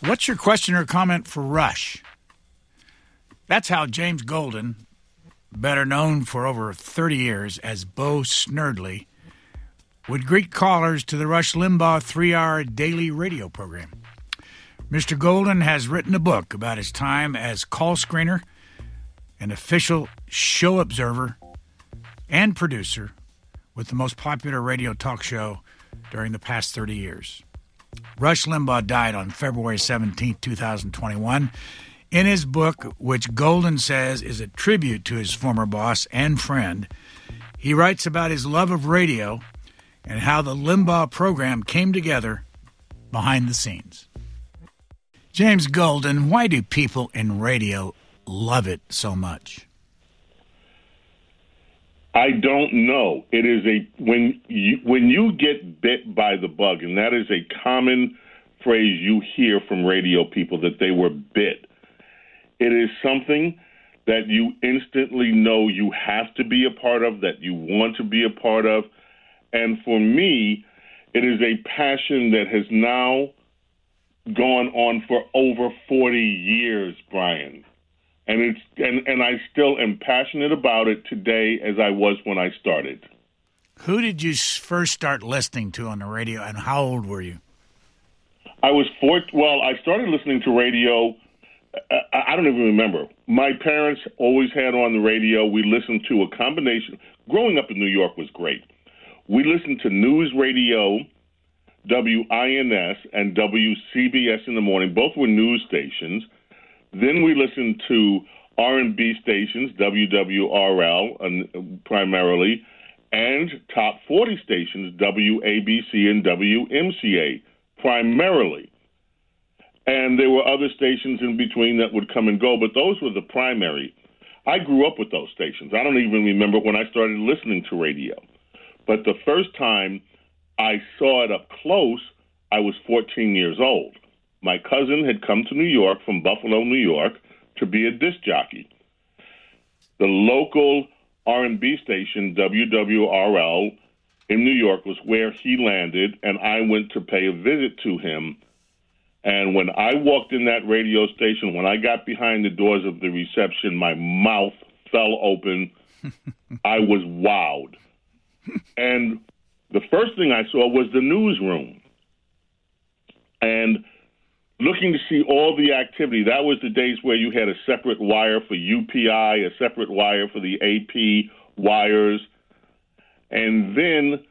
What's your question or comment for Rush? That's how James Golden, better known for over 30 years as Bo Snerdley, would greet callers to the Rush Limbaugh three hour daily radio program. Mr. Golden has written a book about his time as call screener, an official show observer, and producer with the most popular radio talk show during the past 30 years. Rush Limbaugh died on February 17, 2021. In his book, which Golden says is a tribute to his former boss and friend, he writes about his love of radio and how the Limbaugh program came together behind the scenes. James Golden, why do people in radio love it so much? I don't know. It is a when you when you get bit by the bug, and that is a common phrase you hear from radio people that they were bit. It is something that you instantly know you have to be a part of, that you want to be a part of, and for me, it is a passion that has now gone on for over 40 years, Brian and it's and, and I still am passionate about it today as I was when I started. Who did you first start listening to on the radio, and how old were you? I was four. Well, I started listening to radio. Uh, I don't even remember. My parents always had on the radio. We listened to a combination. Growing up in New York was great. We listened to news radio, WINS and WCBS in the morning. Both were news stations. Then we listened to R&B stations, WWRL uh, primarily, and top 40 stations, WABC and WMCA primarily. And there were other stations in between that would come and go, but those were the primary. I grew up with those stations. I don't even remember when I started listening to radio. But the first time I saw it up close, I was 14 years old my cousin had come to New York from Buffalo, New York, to be a disc jockey. The local R&B station WWRL in New York was where he landed, and I went to pay a visit to him. And when I walked in that radio station, when I got behind the doors of the reception, my mouth fell open. I was wowed. And the first thing I saw was the newsroom. And looking to see all the activity. That was the days where you had a separate wire for UPI, a separate wire for the AP wires, and then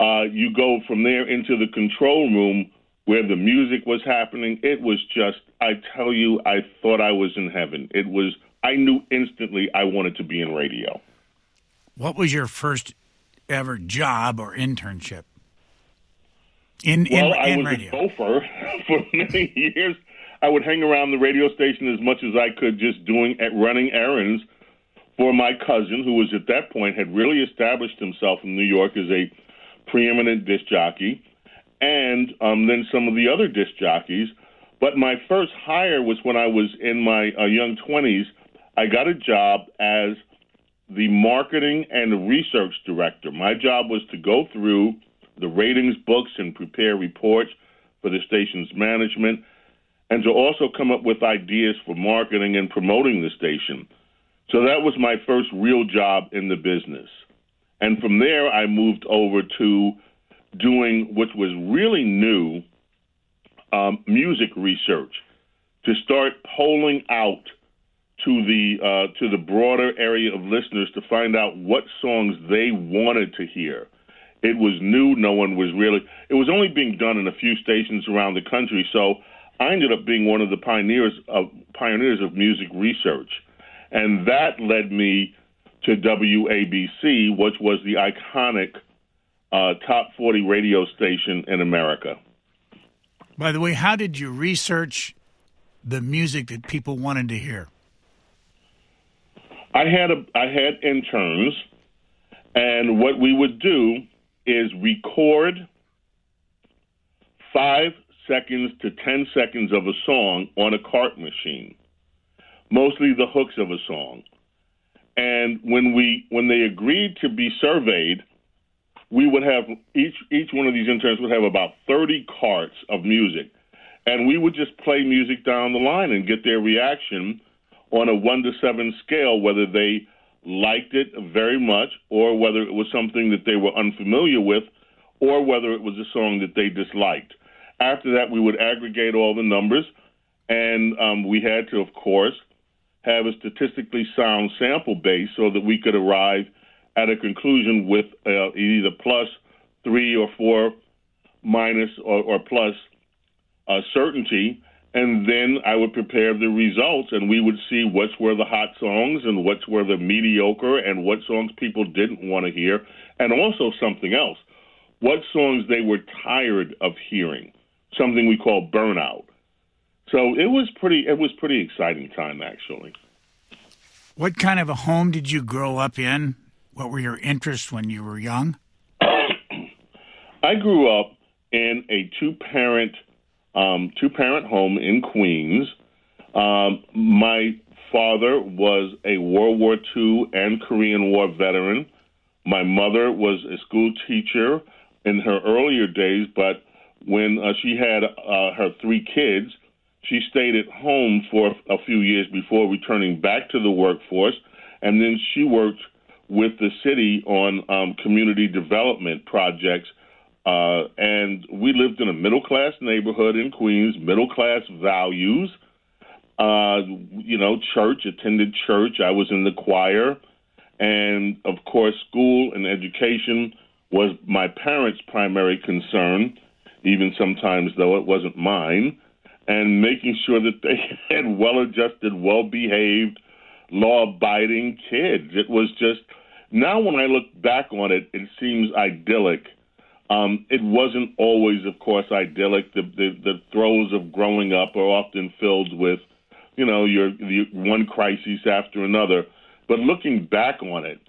uh, you go from there into the control room where the music was happening. It was just, I tell you, I thought I was in heaven. It was, I knew instantly I wanted to be in radio. What was your first ever job or internship? In, well, in, I in was radio. a gopher for many years. I would hang around the radio station as much as I could, just doing at running errands for my cousin, who was at that point had really established himself in New York as a preeminent disc jockey, and um, then some of the other disc jockeys. But my first hire was when I was in my uh, young 20s. I got a job as the marketing and research director. My job was to go through the ratings books and prepare reports for the station's management, and to also come up with ideas for marketing and promoting the station. So that was my first real job in the business. And from there, I moved over to doing what was really new um, music research to start polling out to the uh, to the broader area of listeners to find out what songs they wanted to hear it was new. No one was really. It was only being done in a few stations around the country. So I ended up being one of the pioneers of pioneers of music research, and that led me to WABC, which was the iconic uh, top 40 radio station in America. By the way, how did you research the music that people wanted to hear? I had a I had interns, and what we would do is record five seconds to 10 seconds of a song on a cart machine, mostly the hooks of a song. And when we when they agreed to be surveyed, we would have each each one of these interns would have about 30 carts of music. and we would just play music down the line and get their reaction on a one to seven scale, whether they liked it very much or whether it was something that they were unfamiliar with or whether it was a song that they disliked. After that, we would aggregate all the numbers, and um, we had to, of course, have a statistically sound sample base so that we could arrive at a conclusion with uh, either plus three or four minus or, or plus uh, certainty. And then I would prepare the results, and we would see which were the hot songs and which were the mediocre, and what songs people didn't want to hear, and also something else what songs they were tired of hearing, something we call burnout. So it was pretty. It was pretty exciting time actually. What kind of a home did you grow up in? What were your interests when you were young? I grew up in a two parent um, two parent home in Queens. Um, my father was a World War II and Korean War veteran. My mother was a school teacher in her earlier days, but when uh, she had uh, her three kids, she stayed at home for a few years before returning back to the workforce, and then she worked with the city on um, community development projects. Uh, and we lived in a middle class neighborhood in Queens, middle class values. Uh, you know, church, attended church. I was in the choir. And of course, school and education was my parents' primary concern, even sometimes though it wasn't mine, and making sure that they had well adjusted, well behaved, law abiding kids. It was just, now when I look back on it, it seems idyllic. Um, it wasn't always, of course, idyllic. The, the, the throes of growing up are often filled with, you know, your, your one crisis after another. But looking back on it,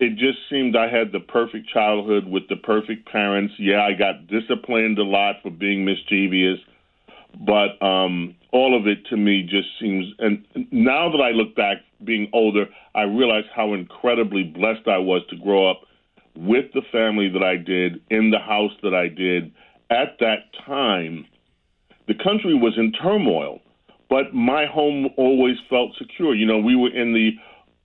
it just seemed I had the perfect childhood with the perfect parents. Yeah, I got disciplined a lot for being mischievous, but um, all of it to me just seems. And now that I look back, being older, I realize how incredibly blessed I was to grow up with the family that I did, in the house that I did. At that time, the country was in turmoil, but my home always felt secure. You know, we were in the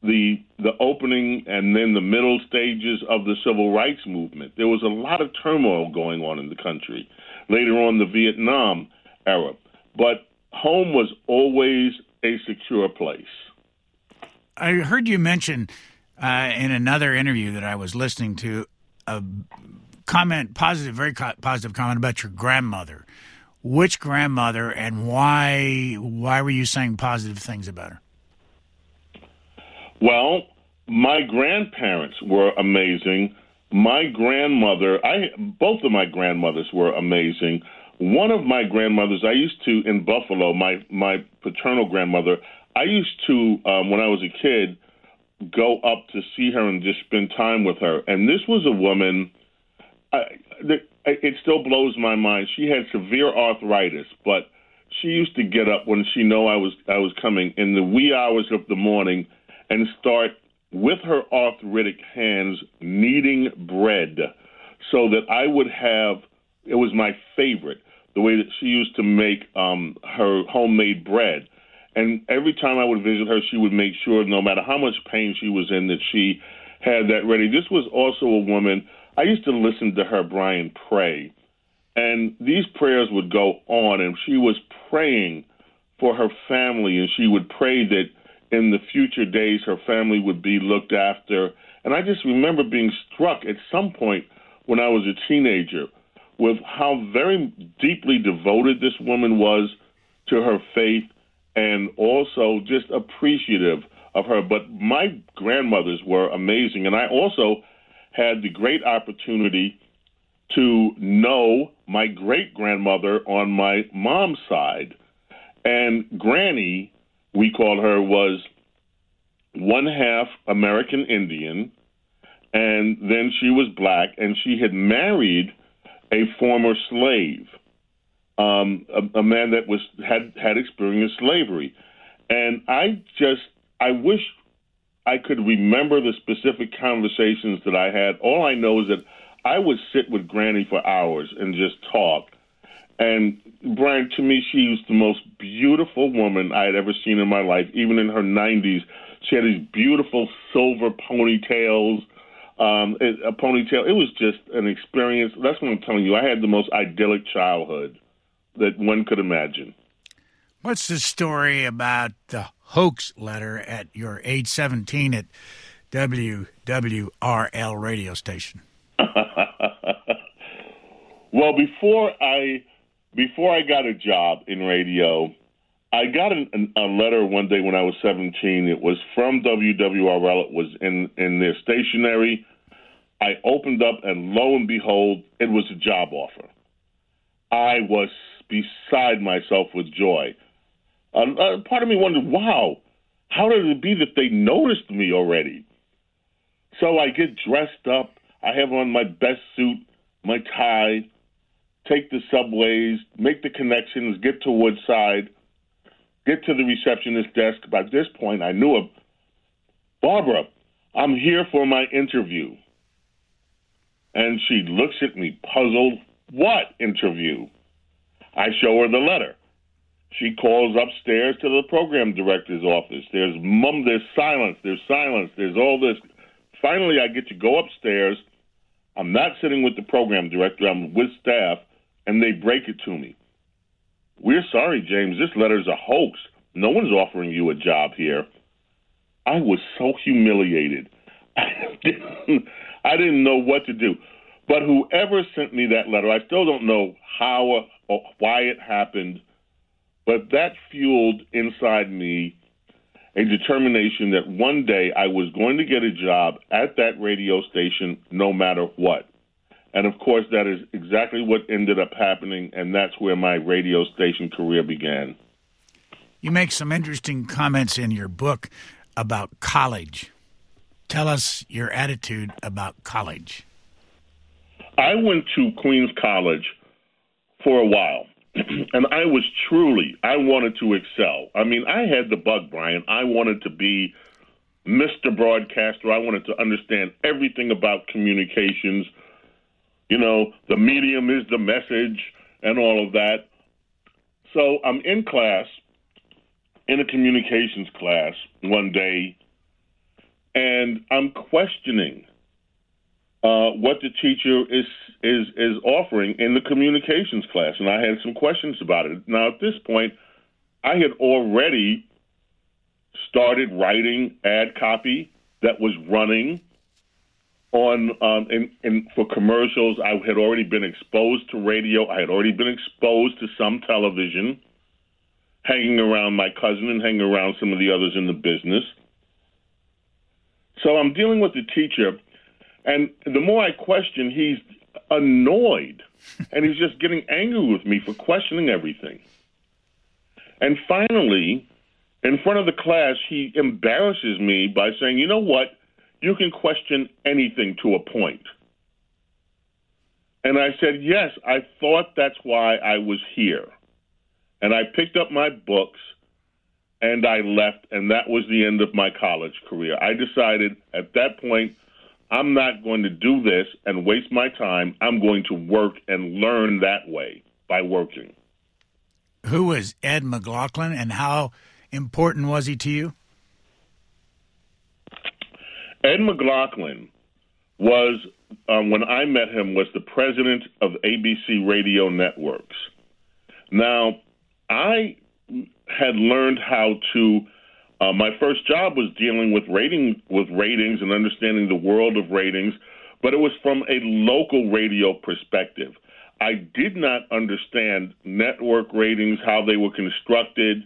the the opening and then the middle stages of the civil rights movement. There was a lot of turmoil going on in the country. Later on, the Vietnam era, but home was always a secure place. I heard you mention uh, in another interview that I was listening to a comment, positive, very positive comment about your grandmother. Which grandmother and why? Why were you saying positive things about her? Well, my grandparents were amazing. My grandmother, I both of my grandmothers were amazing. One of my grandmothers, I used to in Buffalo, my my paternal grandmother, I used to um, when I was a kid go up to see her and just spend time with her. And this was a woman. I, it still blows my mind. She had severe arthritis, but she used to get up when she know I was I was coming in the wee hours of the morning and start with her arthritic hands kneading bread so that I would have it was my favorite the way that she used to make um, her homemade bread. And every time I would visit her, she would make sure, no matter how much pain she was in, that she had that ready. This was also a woman. I used to listen to her, Brian, pray. And these prayers would go on, and she was praying for her family, and she would pray that in the future days her family would be looked after. And I just remember being struck at some point when I was a teenager with how very deeply devoted this woman was to her faith and also just appreciative of her. But my grandmothers were amazing. And I also had the great opportunity to know my great grandmother on my mom's side. And Granny we called her was one half American Indian, and then she was black, and she had married a former slave, um, a, a man that was had had experienced slavery, and I just I wish I could remember the specific conversations that I had. All I know is that I would sit with Granny for hours and just talk, And Brian, to me, she was the most beautiful woman I had ever seen in my life. Even in her 90s, she had these beautiful silver ponytails, um, a ponytail. It was just an experience. That's what I'm telling you. I had the most idyllic childhood that one could imagine. What's the story about the hoax letter at your age 17 at WWRL radio station? well, before I before I got a job in radio, I got an, a letter one day when I was 17. It was from WWRL. It was in in their stationery. I opened up, and lo and behold, it was a job offer. I was beside myself with joy. Uh, part of me wondered, wow, how did it be that they noticed me already? So I get dressed up. I have on my best suit, my tie, take the subways, make the connections, get to Woodside, get to the receptionist desk. By this point, I knew her. Barbara, I'm here for my interview. And she looks at me puzzled. What interview? I show her the letter. She calls upstairs to the program director's office. There's mum, there's silence, there's silence, there's all this. Finally, I get to go upstairs. I'm not sitting with the program director, I'm with staff, and they break it to me. We're sorry, James, this letter's a hoax. No one's offering you a job here. I was so humiliated. I didn't, I didn't know what to do. But whoever sent me that letter, I still don't know how or why it happened but that fueled inside me a determination that one day I was going to get a job at that radio station no matter what. And of course, that is exactly what ended up happening, and that's where my radio station career began. You make some interesting comments in your book about college. Tell us your attitude about college. I went to Queens College for a while. and I was truly, I wanted to excel. I mean, I had the bug, Brian. I wanted to be Mr. Broadcaster. I wanted to understand everything about communications. You know, the medium is the message and all of that. So I'm in class, in a communications class one day, and I'm questioning uh, what the teacher is is is offering in the communications class, and I had some questions about it. Now, at this point, I had already started writing ad copy that was running on um, in, for commercials. I had already been exposed to radio. I had already been exposed to some television, hanging around my cousin and hanging around some of the others in the business. So I'm dealing with the teacher and the more I question, he's annoyed and he's just getting angry with me for questioning everything. And finally, in front of the class, he embarrasses me by saying, You know what? You can question anything to a point. And I said, Yes, I thought that's why I was here. And I picked up my books and I left, and that was the end of my college career. I decided at that point I'm not going to do this and waste my time. I'm going to work and learn that way by working. Who was Ed McLaughlin and how important was he to you? Ed McLaughlin was, um, when I met him, was the president of ABC Radio Networks. Now, I had learned how to uh, my first job was dealing with rating with ratings and understanding the world of ratings, but it was from a local radio perspective. I did not understand network ratings, how they were constructed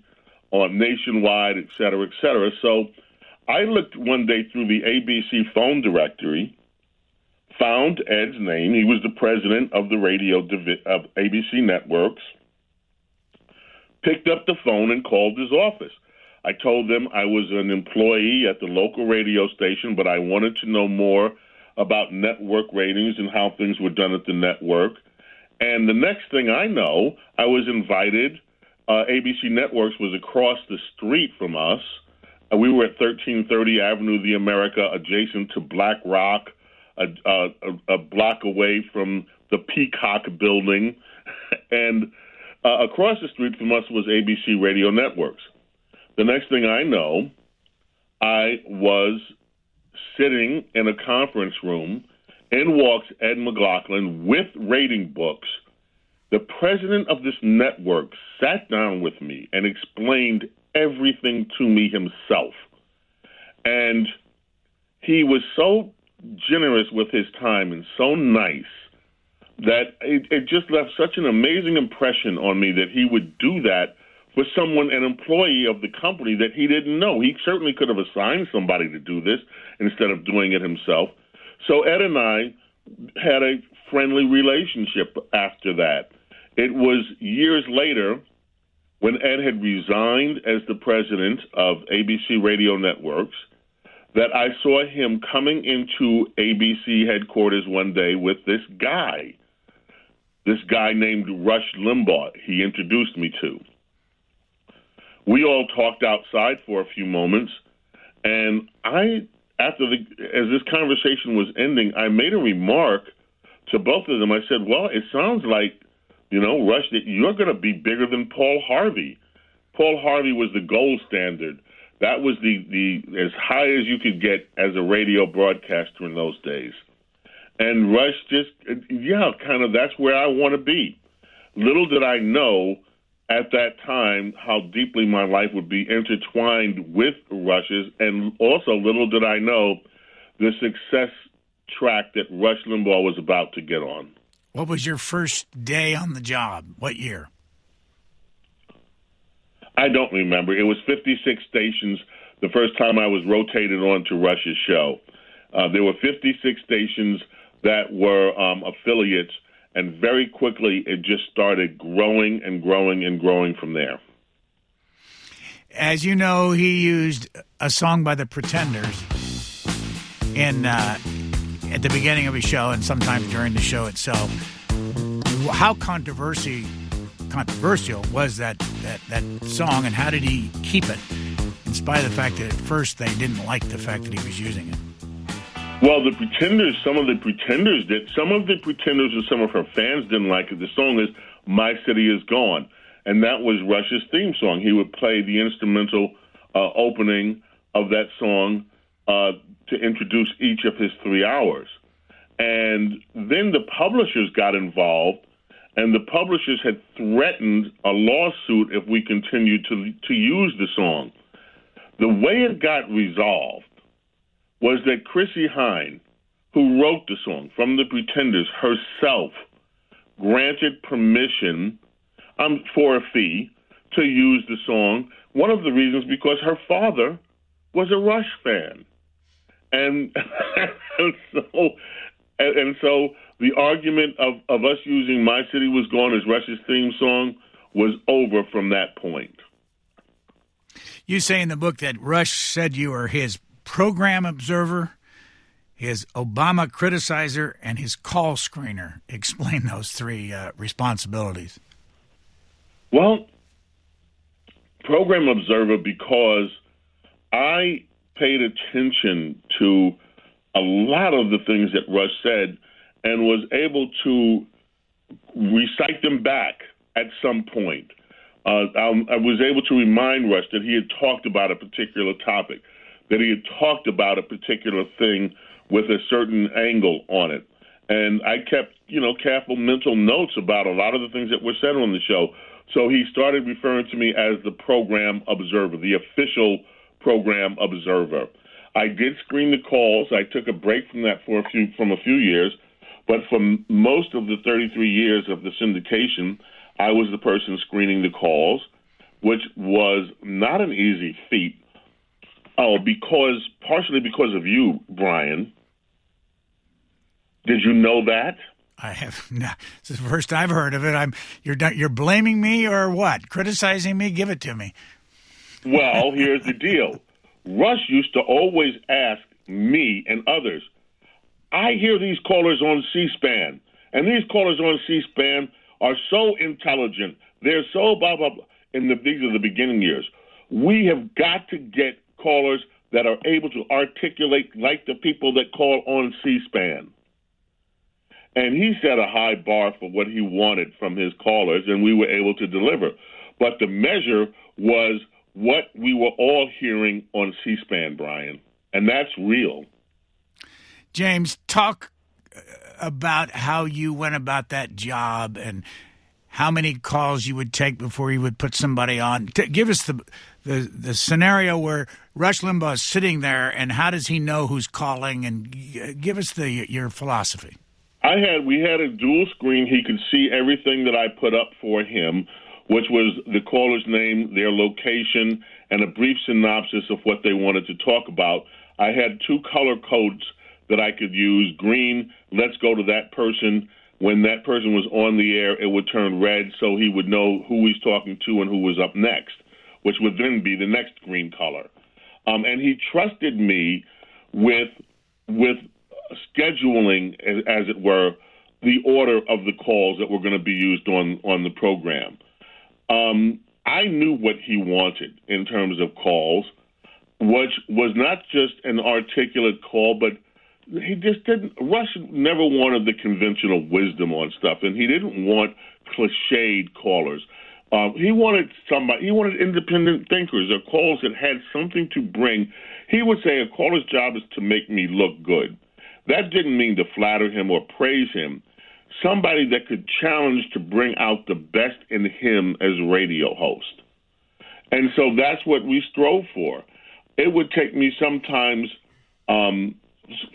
on nationwide, et cetera, et cetera. So I looked one day through the ABC phone directory, found Ed's name. He was the president of the radio divi- of ABC Networks. Picked up the phone and called his office. I told them I was an employee at the local radio station, but I wanted to know more about network ratings and how things were done at the network. And the next thing I know, I was invited. Uh, ABC Networks was across the street from us. Uh, we were at 1330 Avenue of the America, adjacent to Black Rock, a, a, a block away from the Peacock building, and uh, across the street from us was ABC Radio Networks. The next thing I know, I was sitting in a conference room. In walks Ed McLaughlin with rating books. The president of this network sat down with me and explained everything to me himself. And he was so generous with his time and so nice that it, it just left such an amazing impression on me that he would do that for someone, an employee of the company that he didn't know. He certainly could have assigned somebody to do this instead of doing it himself. So Ed and I had a friendly relationship after that. It was years later when Ed had resigned as the president of ABC Radio Networks that I saw him coming into ABC headquarters one day with this guy, this guy named Rush Limbaugh. He introduced me to. We all talked outside for a few moments, and I, after the, as this conversation was ending, I made a remark to both of them. I said, "Well, it sounds like, you know, Rush, that you're going to be bigger than Paul Harvey. Paul Harvey was the gold standard." That was the, the as high as you could get as a radio broadcaster in those days. And Rush just, yeah, kind of that's where I want to be. Little did I know at that time how deeply my life would be intertwined with Rush's, and also little did I know the success track that Rush Limbaugh was about to get on. What was your first day on the job? What year? I don't remember. It was 56 stations the first time I was rotated on to Rush's show. Uh, there were 56 stations that were um, affiliates, and very quickly it just started growing and growing and growing from there. As you know, he used a song by the Pretenders in uh, at the beginning of his show and sometimes during the show itself. How controversy controversial was that, that, that song, and how did he keep it, in spite of the fact that at first they didn't like the fact that he was using it? Well, the Pretenders, some of the Pretenders did. Some of the Pretenders and some of her fans didn't like it. The song is My City Is Gone. And that was Rush's theme song. He would play the instrumental uh, opening of that song uh, to introduce each of his three hours. And then the publishers got involved and the publishers had threatened a lawsuit if we continued to to use the song. The way it got resolved was that Chrissie Hynde, who wrote the song from the Pretenders herself, granted permission um, for a fee to use the song. One of the reasons because her father was a Rush fan, and, and so and, and so the argument of, of us using My City Was Gone as Rush's theme song was over from that point. You say in the book that Rush said you were his program observer, his Obama criticizer, and his call screener. Explain those three uh, responsibilities. Well, program observer because I paid attention to a lot of the things that Rush said and was able to recite them back at some point. Uh, um, I was able to remind Rush that he had talked about a particular topic, that he had talked about a particular thing with a certain angle on it. And I kept, you know, careful mental notes about a lot of the things that were said on the show. So he started referring to me as the program observer, the official program observer. I did screen the calls. I took a break from that for a few from a few years but for most of the 33 years of the syndication, I was the person screening the calls, which was not an easy feat. Oh, because partially because of you, Brian. Did you know that? I have. No, this is the first I've heard of it. I'm. You're you're blaming me or what? Criticizing me? Give it to me. Well, here's the deal. Rush used to always ask me and others I hear these callers on C-SPAN, and these callers on C-SPAN are so intelligent. They're so blah blah blah. In the these are the beginning years. We have got to get callers that are able to articulate like the people that call on C-SPAN. And he set a high bar for what he wanted from his callers, and we were able to deliver. But the measure was what we were all hearing on C SPAN, Brian. And that's real. James, talk uh, about how you went about that job and how many calls you would take before you would put somebody on. Give us the, the the scenario where Rush Limbaugh is sitting there, and how does he know who's calling? And give us the your philosophy. I had we had a dual screen. He could see everything that I put up for him, which was the caller's name, their location, and a brief synopsis of what they wanted to talk about. I had two color codes that I could use. Green, let's go to that person when that person was on the air, it would turn red so he would know who he's talking to and who was up next, which would then be the next green color. Um, and he trusted me with with scheduling, as, as it were, the order of the calls that were going to be used on on the program. Um, I knew what he wanted in terms of calls, which was not just an articulate call, but he just didn't. Rush never wanted the conventional wisdom on stuff, and he didn't want cliched callers. Uh, he wanted somebody. He wanted independent thinkers or callers that had something to bring. He would say a caller's job is to make me look good. That didn't mean to flatter him or praise him. Somebody that could challenge to bring out the best in him as radio host. And so that's what we strove for. It would take me sometimes um,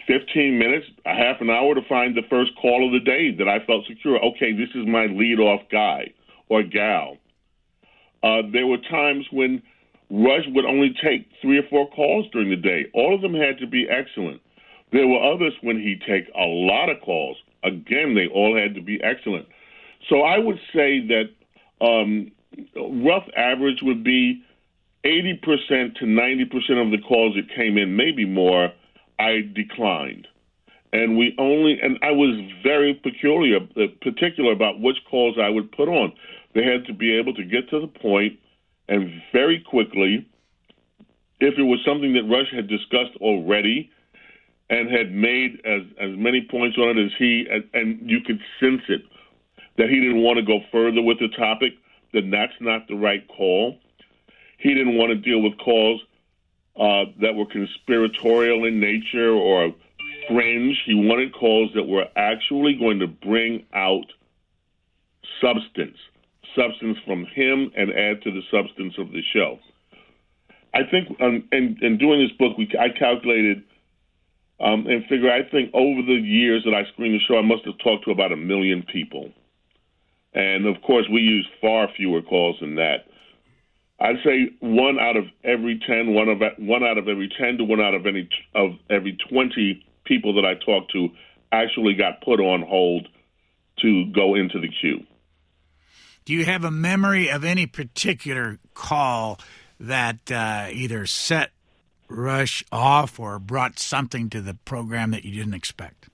15 minutes, a half an hour to find the first call of the day that I felt secure. Okay, this is my lead off guy or gal. Uh, there were times when Rush would only take three or four calls during the day. All of them had to be excellent. There were others when he'd take a lot of calls. Again, they all had to be excellent. So I would say that um, rough average would be 80% to 90% of the calls that came in, maybe more – I declined. And we only, and I was very peculiar, uh, particular about which calls I would put on. They had to be able to get to the point and very quickly, if it was something that Rush had discussed already and had made as, as many points on it as he, and, and you could sense it, that he didn't want to go further with the topic, then that's not the right call. He didn't want to deal with calls uh, that were conspiratorial in nature or fringe. He wanted calls that were actually going to bring out substance, substance from him, and add to the substance of the show. I think, um, in, in doing this book, we I calculated um, and figured I think over the years that I screened the show, I must have talked to about a million people, and of course, we use far fewer calls than that. I'd say one out of every 10, one, of, one out of every 10 to one out of any of every 20 people that I talked to actually got put on hold to go into the queue. Do you have a memory of any particular call that uh, either set Rush off or brought something to the program that you didn't expect?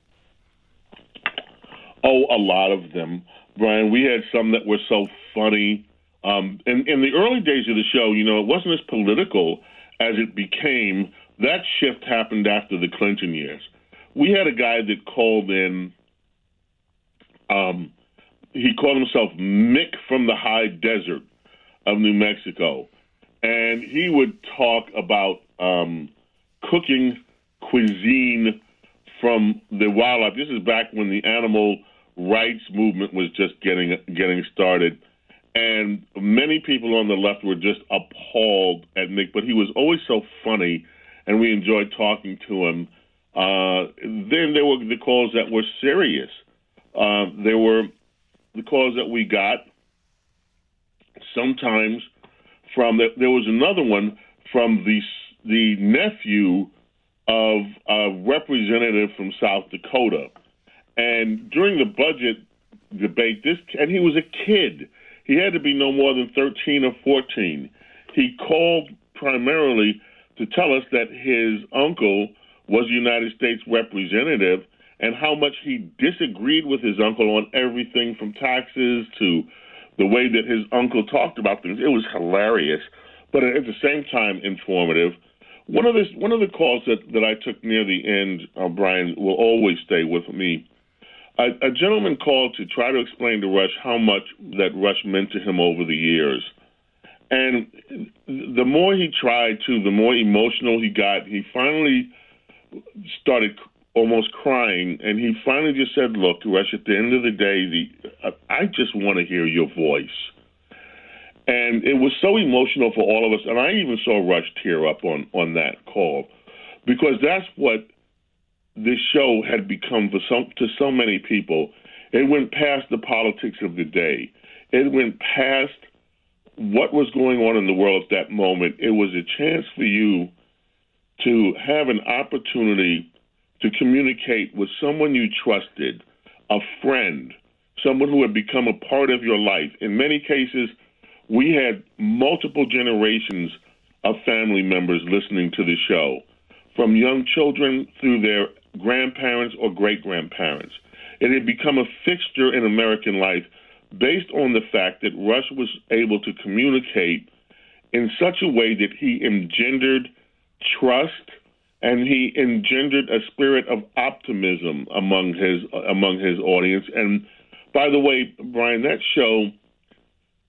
Oh, a lot of them, Brian. We had some that were so funny um, in, in the early days of the show, you know, it wasn't as political as it became. That shift happened after the Clinton years. We had a guy that called in. Um, he called himself Mick from the high desert of New Mexico, and he would talk about um, cooking cuisine from the wildlife. This is back when the animal rights movement was just getting getting started and many people on the left were just appalled at Mick. but he was always so funny, and we enjoyed talking to him. Uh, then there were the calls that were serious. Uh, there were the calls that we got sometimes from the, there was another one from the the nephew of a representative from South Dakota, and during the budget debate, this and he was a kid he had to be no more than 13 or 14. He called primarily to tell us that his uncle was a United States representative and how much he disagreed with his uncle on everything from taxes to the way that his uncle talked about things. It was hilarious, but at the same time informative. One of the one of the calls that, that I took near the end, uh, Brian, will always stay with me. a, a gentleman called to try to explain to Rush how much that Rush meant to him over the years. And the more he tried to, the more emotional he got. He finally started almost crying, and he finally just said, "Look, Rush. At the end of the day, the uh, I just want to hear your voice." And it was so emotional for all of us, and I even saw Rush tear up on on that call because that's what this show had become for some to so many people. It went past the politics of the day. It went past what was going on in the world at that moment. It was a chance for you to have an opportunity to communicate with someone you trusted, a friend, someone who had become a part of your life. In many cases, we had multiple generations of family members listening to the show, from young children through their grandparents or great grandparents. It had become a fixture in American life based on the fact that Rush was able to communicate in such a way that he engendered trust and he engendered a spirit of optimism among his among his audience. And by the way, Brian, that show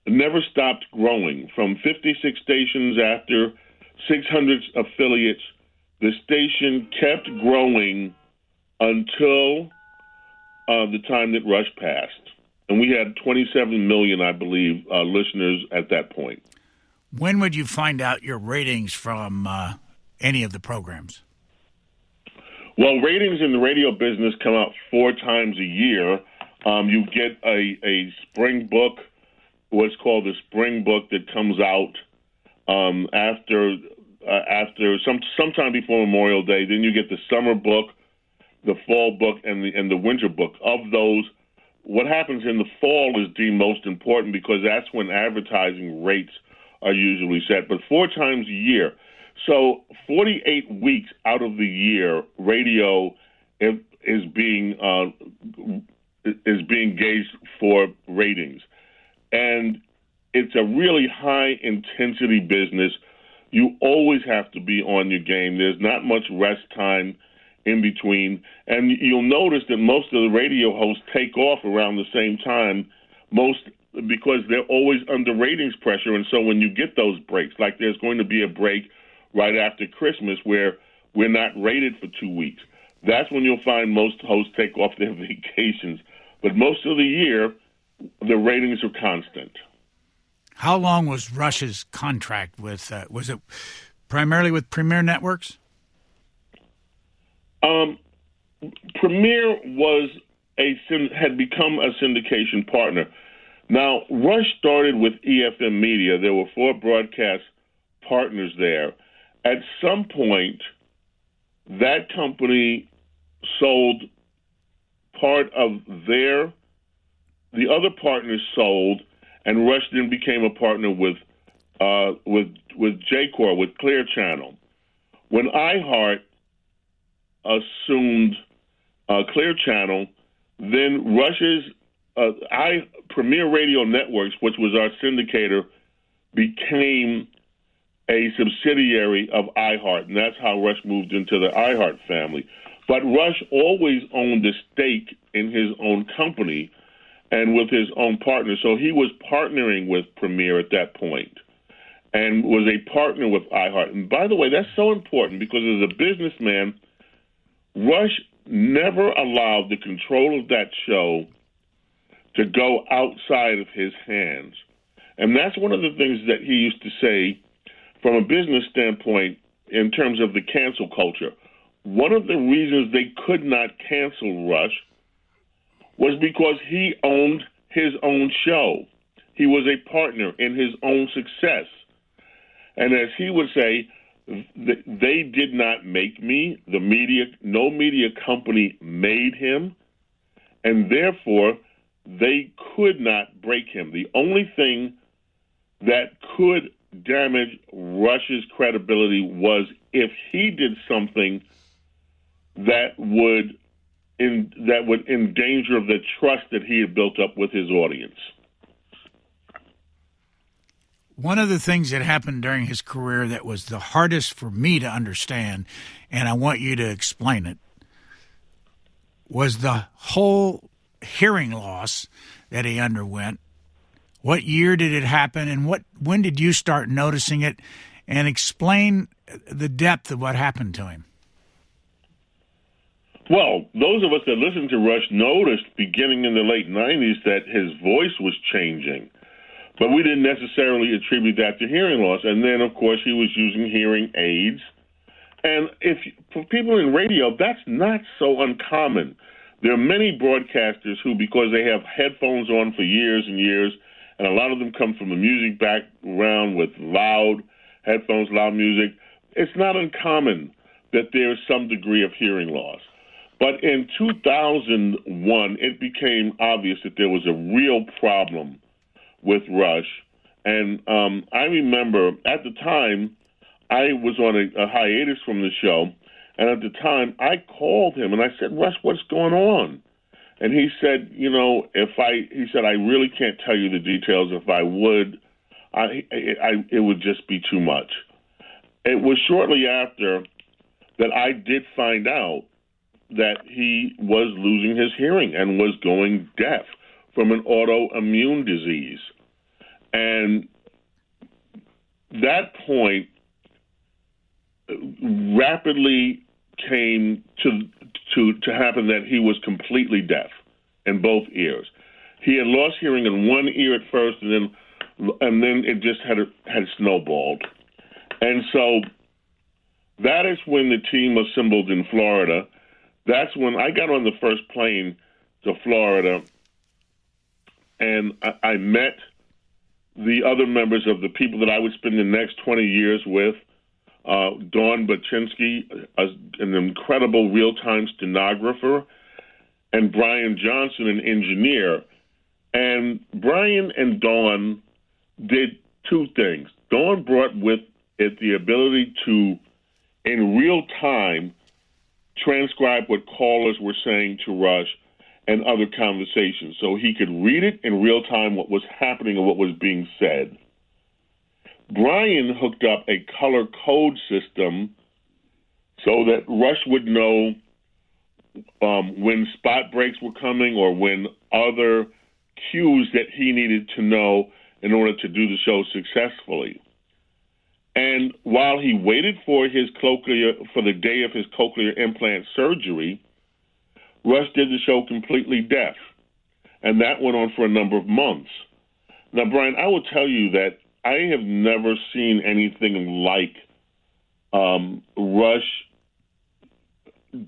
never stopped growing from 56 stations after 600 affiliates the station kept growing until uh, the time that Rush passed. And we had 27 million, I believe, uh, listeners at that point. When would you find out your ratings from uh, any of the programs? Well, ratings in the radio business come out four times a year. Um, you get a, a spring book, what's called the spring book, that comes out um, after uh, after some sometime before Memorial Day. Then you get the summer book, the fall book, and the and the winter book. Of those, what happens in the fall is the most important because that's when advertising rates are usually set. But four times a year, so 48 weeks out of the year, radio is being uh, is being gauged for ratings, and it's a really high intensity business you always have to be on your game. There's not much rest time in between. And you'll notice that most of the radio hosts take off around the same time, most because they're always under ratings pressure. And so when you get those breaks, like there's going to be a break right after Christmas where we're not rated for two weeks, that's when you'll find most hosts take off their vacations. But most of the year, the ratings are constant. How long was Rush's contract with? Uh, was it primarily with Premier Networks? Um, Premier was a had become a syndication partner. Now Rush started with EFM Media. There were four broadcast partners there. At some point, that company sold part of their. The other partners sold and Rush then became a partner with uh, with with Jacor with Clear Channel. When iHeart assumed uh, Clear Channel, then Rush's uh, I Premier Radio Networks, which was our syndicator, became a subsidiary of iHeart, and that's how Rush moved into the iHeart family. But Rush always owned a stake in his own company and with his own partner. So he was partnering with Premier at that point and was a partner with iHeart. And by the way, that's so important because as a businessman, Rush never allowed the control of that show to go outside of his hands. And that's one of the things that he used to say from a business standpoint in terms of the cancel culture. One of the reasons they could not cancel Rush was because he owned his own show. He was a partner in his own success. And as he would say, they did not make me. The media, no media company made him. And therefore, they could not break him. The only thing that could damage Rush's credibility was if he did something that would in, that would endanger the trust that he had built up with his audience. One of the things that happened during his career that was the hardest for me to understand, and I want you to explain it, was the whole hearing loss that he underwent. What year did it happen, and what when did you start noticing it? And explain the depth of what happened to him. Well, those of us that listened to Rush noticed beginning in the late 90s that his voice was changing. But we didn't necessarily attribute that to hearing loss. And then, of course, he was using hearing aids. And if for people in radio, that's not so uncommon. There are many broadcasters who, because they have headphones on for years and years, and a lot of them come from a music background with loud headphones, loud music, it's not uncommon that there is some degree of hearing loss. But in 2001, it became obvious that there was a real problem with Rush. And um, I remember at the time, I was on a, a hiatus from the show. And at the time, I called him and I said, Rush, what's going on? And he said, you know, if I, he said, I really can't tell you the details. If I would, I, I, it would just be too much. It was shortly after that I did find out that he was losing his hearing and was going deaf from an autoimmune disease. And that point rapidly came to to to happen that he was completely deaf in both ears. He had lost hearing in one ear at first, and then and then it just had had snowballed. And so that is when the team assembled in Florida. That's when I got on the first plane to Florida, and I, I met the other members of the people that I would spend the next 20 years with. Uh, Dawn Baczynski, an incredible real time stenographer, and Brian Johnson, an engineer. And Brian and Dawn did two things. Dawn brought with it the ability to, in real time, transcribe what callers were saying to Rush and other conversations. So he could read it in real time what was happening and what was being said. Brian hooked up a color code system so that Rush would know um, when spot breaks were coming or when other cues that he needed to know in order to do the show successfully. And while he waited for his cochlear for the day of his cochlear implant surgery, Rush did the show completely deaf, and that went on for a number of months. Now, Brian, I will tell you that I have never seen anything like um, Rush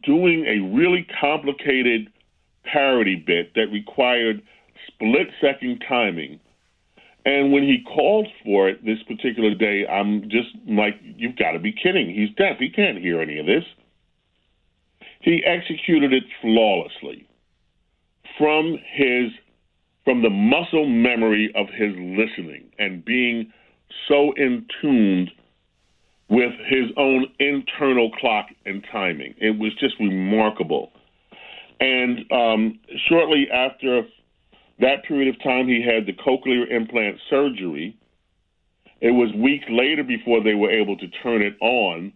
doing a really complicated parody bit that required split second timing and when he called for it this particular day, I'm just like, you've got to be kidding. He's deaf. He can't hear any of this. He executed it flawlessly from his from the muscle memory of his listening and being so in tuned with his own internal clock and timing. It was just remarkable. And um, shortly after that period of time, he had the cochlear implant surgery. It was weeks later before they were able to turn it on.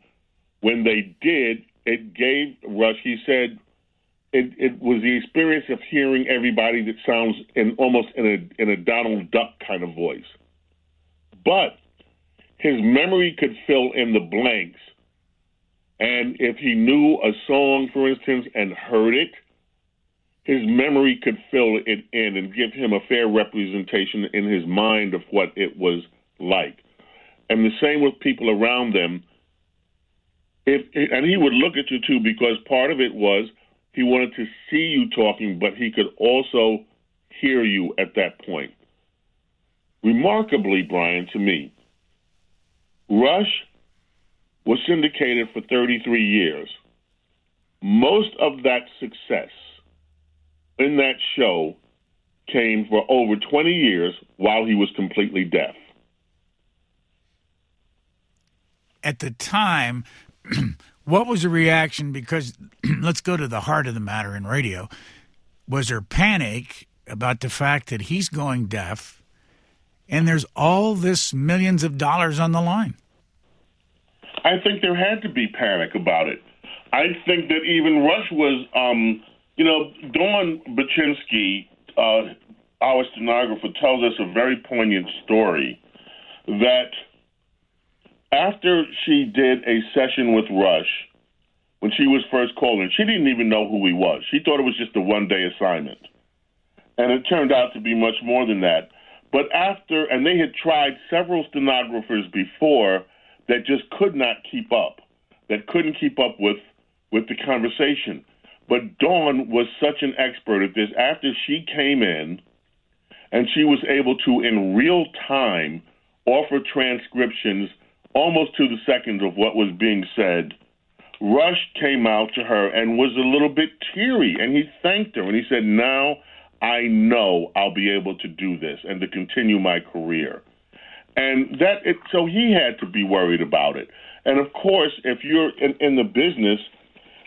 When they did, it gave Rush, he said, it, it was the experience of hearing everybody that sounds in almost in a in a Donald Duck kind of voice. But his memory could fill in the blanks. And if he knew a song, for instance, and heard it, his memory could fill it in and give him a fair representation in his mind of what it was like. And the same with people around them. If and he would look at you too because part of it was he wanted to see you talking, but he could also hear you at that point. Remarkably, Brian, to me, Rush was syndicated for 33 years. Most of that success in that show came for over 20 years while he was completely deaf. At the time, what was the reaction? Because let's go to the heart of the matter in radio. Was there panic about the fact that he's going deaf and there's all this millions of dollars on the line? I think there had to be panic about it. I think that even Rush was um, You know, Dawn Baczynski, uh, our stenographer, tells us a very poignant story that after she did a session with Rush, when she was first called in, she didn't even know who he was. She thought it was just a one day assignment. And it turned out to be much more than that. But after, and they had tried several stenographers before that just could not keep up, that couldn't keep up with, with the conversation. But Dawn was such an expert at this. After she came in and she was able to, in real time, offer transcriptions almost to the second of what was being said, Rush came out to her and was a little bit teary, and he thanked her and he said, Now I know I'll be able to do this and to continue my career. And that, it, so he had to be worried about it. And of course, if you're in, in the business,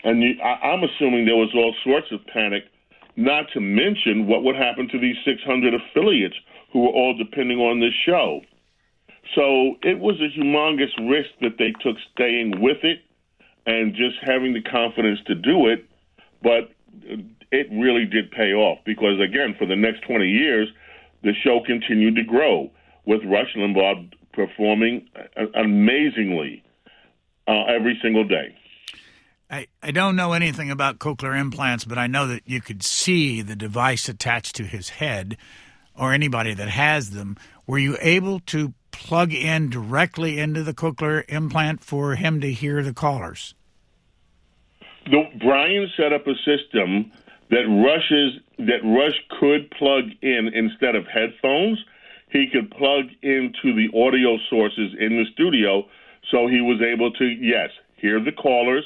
and you, I, I'm assuming there was all sorts of panic, not to mention what would happen to these 600 affiliates who were all depending on this show. So it was a humongous risk that they took staying with it and just having the confidence to do it. But it really did pay off because, again, for the next 20 years, the show continued to grow with Rush Limbaugh performing amazingly uh, every single day. I, I don't know anything about cochlear implants, but I know that you could see the device attached to his head or anybody that has them. Were you able to plug in directly into the cochlear implant for him to hear the callers? The, Brian set up a system that rushes that Rush could plug in instead of headphones. He could plug into the audio sources in the studio, so he was able to yes hear the callers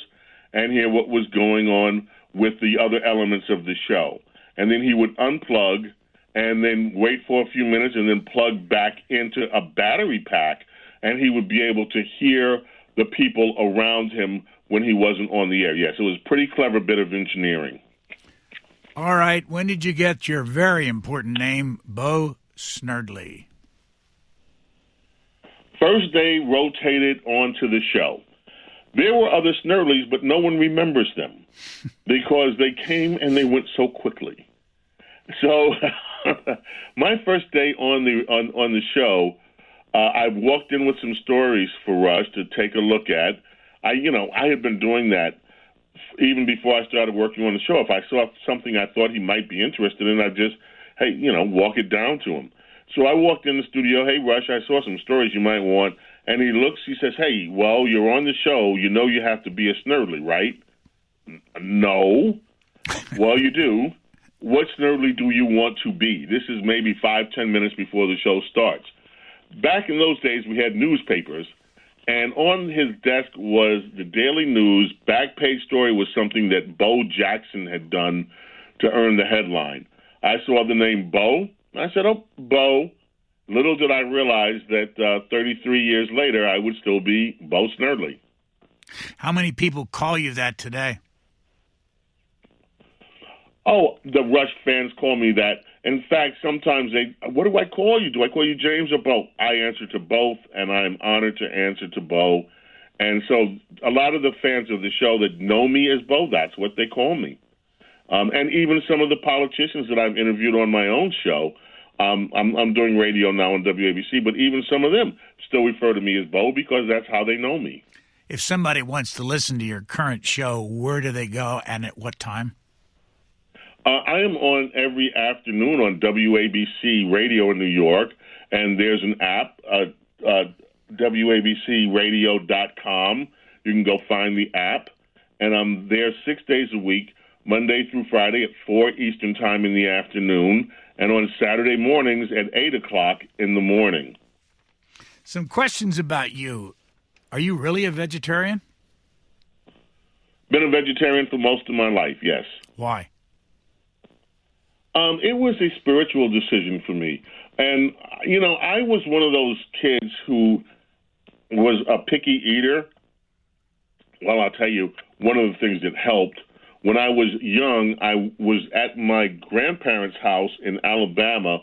and hear what was going on with the other elements of the show, and then he would unplug and then wait for a few minutes and then plug back into a battery pack, and he would be able to hear the people around him when he wasn't on the air. Yes, it was a pretty clever bit of engineering. All right. When did you get your very important name, Bo Snerdley? First day rotated onto the show. There were other Snerdleys, but no one remembers them because they came and they went so quickly. So my first day on the on on the show, uh, I walked in with some stories for Rush to take a look at. I you know I had been doing that even before I started working on the show. If I saw something I thought he might be interested in, I just hey you know walk it down to him. So I walked in the studio. Hey Rush, I saw some stories you might want. And he looks. He says, "Hey, well, you're on the show. You know you have to be a Snerdley, right?" No. well, you do what Snerdley do you want to be? This is maybe five, ten minutes before the show starts. Back in those days, we had newspapers, and on his desk was the Daily News. Back page story was something that Bo Jackson had done to earn the headline. I saw the name Bo. I said, Oh, Bo. Little did I realize that uh, 33 years later, I would still be Bo Snerdley. How many people call you that today? Oh, the Rush fans call me that. In fact, sometimes they, what do I call you? Do I call you James or Bo? I answer to both, and I'm honored to answer to Bo. And so a lot of the fans of the show that know me as Bo, that's what they call me. Um, and even some of the politicians that I've interviewed on my own show, um, I'm, I'm doing radio now on WABC, but even some of them still refer to me as Bo because that's how they know me. If somebody wants to listen to your current show, where do they go and at what time? Uh, I am on every afternoon on WABC Radio in New York, and there's an app, uh, uh, WABCRadio.com. You can go find the app, and I'm there six days a week, Monday through Friday at 4 Eastern Time in the afternoon, and on Saturday mornings at 8 o'clock in the morning. Some questions about you. Are you really a vegetarian? Been a vegetarian for most of my life, yes. Why? Um, it was a spiritual decision for me. And, you know, I was one of those kids who was a picky eater. Well, I'll tell you, one of the things that helped when I was young, I was at my grandparents' house in Alabama.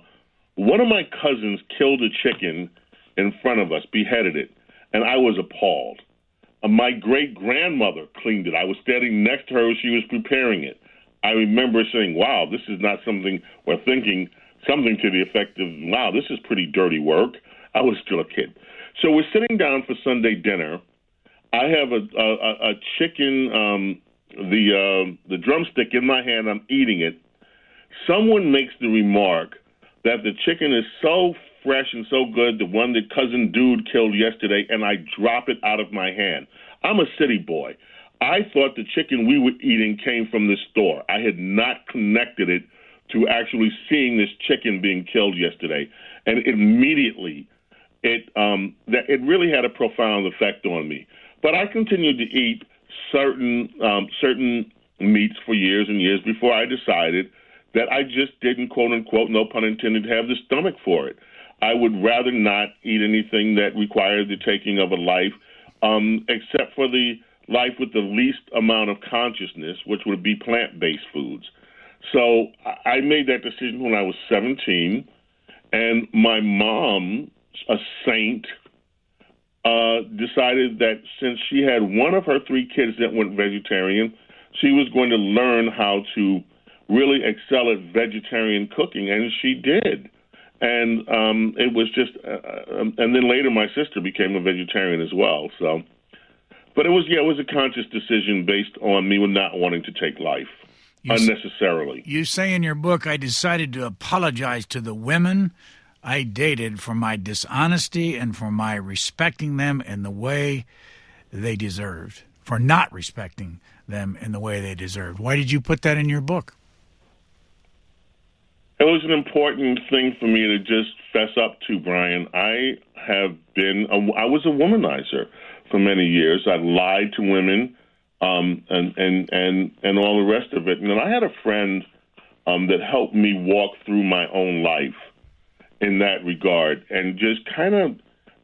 One of my cousins killed a chicken in front of us, beheaded it, and I was appalled. Uh, my great grandmother cleaned it. I was standing next to her as she was preparing it. I remember saying, "Wow, this is not something," or thinking something to the effect of, "Wow, this is pretty dirty work." I was still a kid, so we're sitting down for Sunday dinner. I have a a, a chicken, um, the uh, the drumstick in my hand. I'm eating it. Someone makes the remark that the chicken is so fresh and so good, the one that cousin dude killed yesterday, and I drop it out of my hand. I'm a city boy. I thought the chicken we were eating came from the store. I had not connected it to actually seeing this chicken being killed yesterday, and immediately it um, that it really had a profound effect on me. But I continued to eat certain um, certain meats for years and years before I decided that I just didn't quote unquote, no pun intended, have the stomach for it. I would rather not eat anything that required the taking of a life, um, except for the life with the least amount of consciousness, which would be plant based foods. So I made that decision when I was 17, and my mom, a saint, uh, decided that since she had one of her three kids that went vegetarian, she was going to learn how to really excel at vegetarian cooking, and she did. And um, it was just, uh, uh um, and then later my sister became a vegetarian as well. So but it was yeah, it was a conscious decision based on me not wanting to take life you unnecessarily. You say in your book, I decided to apologize to the women I dated for my dishonesty and for my respecting them in the way they deserved, for not respecting them in the way they deserved. Why did you put that in your book? It was an important thing for me to just fess up to, Brian. I have been, a, I was a womanizer for many years. I lied to women, um, and and and and all the rest of it. And then I had a friend um, that helped me walk through my own life in that regard, and just kind of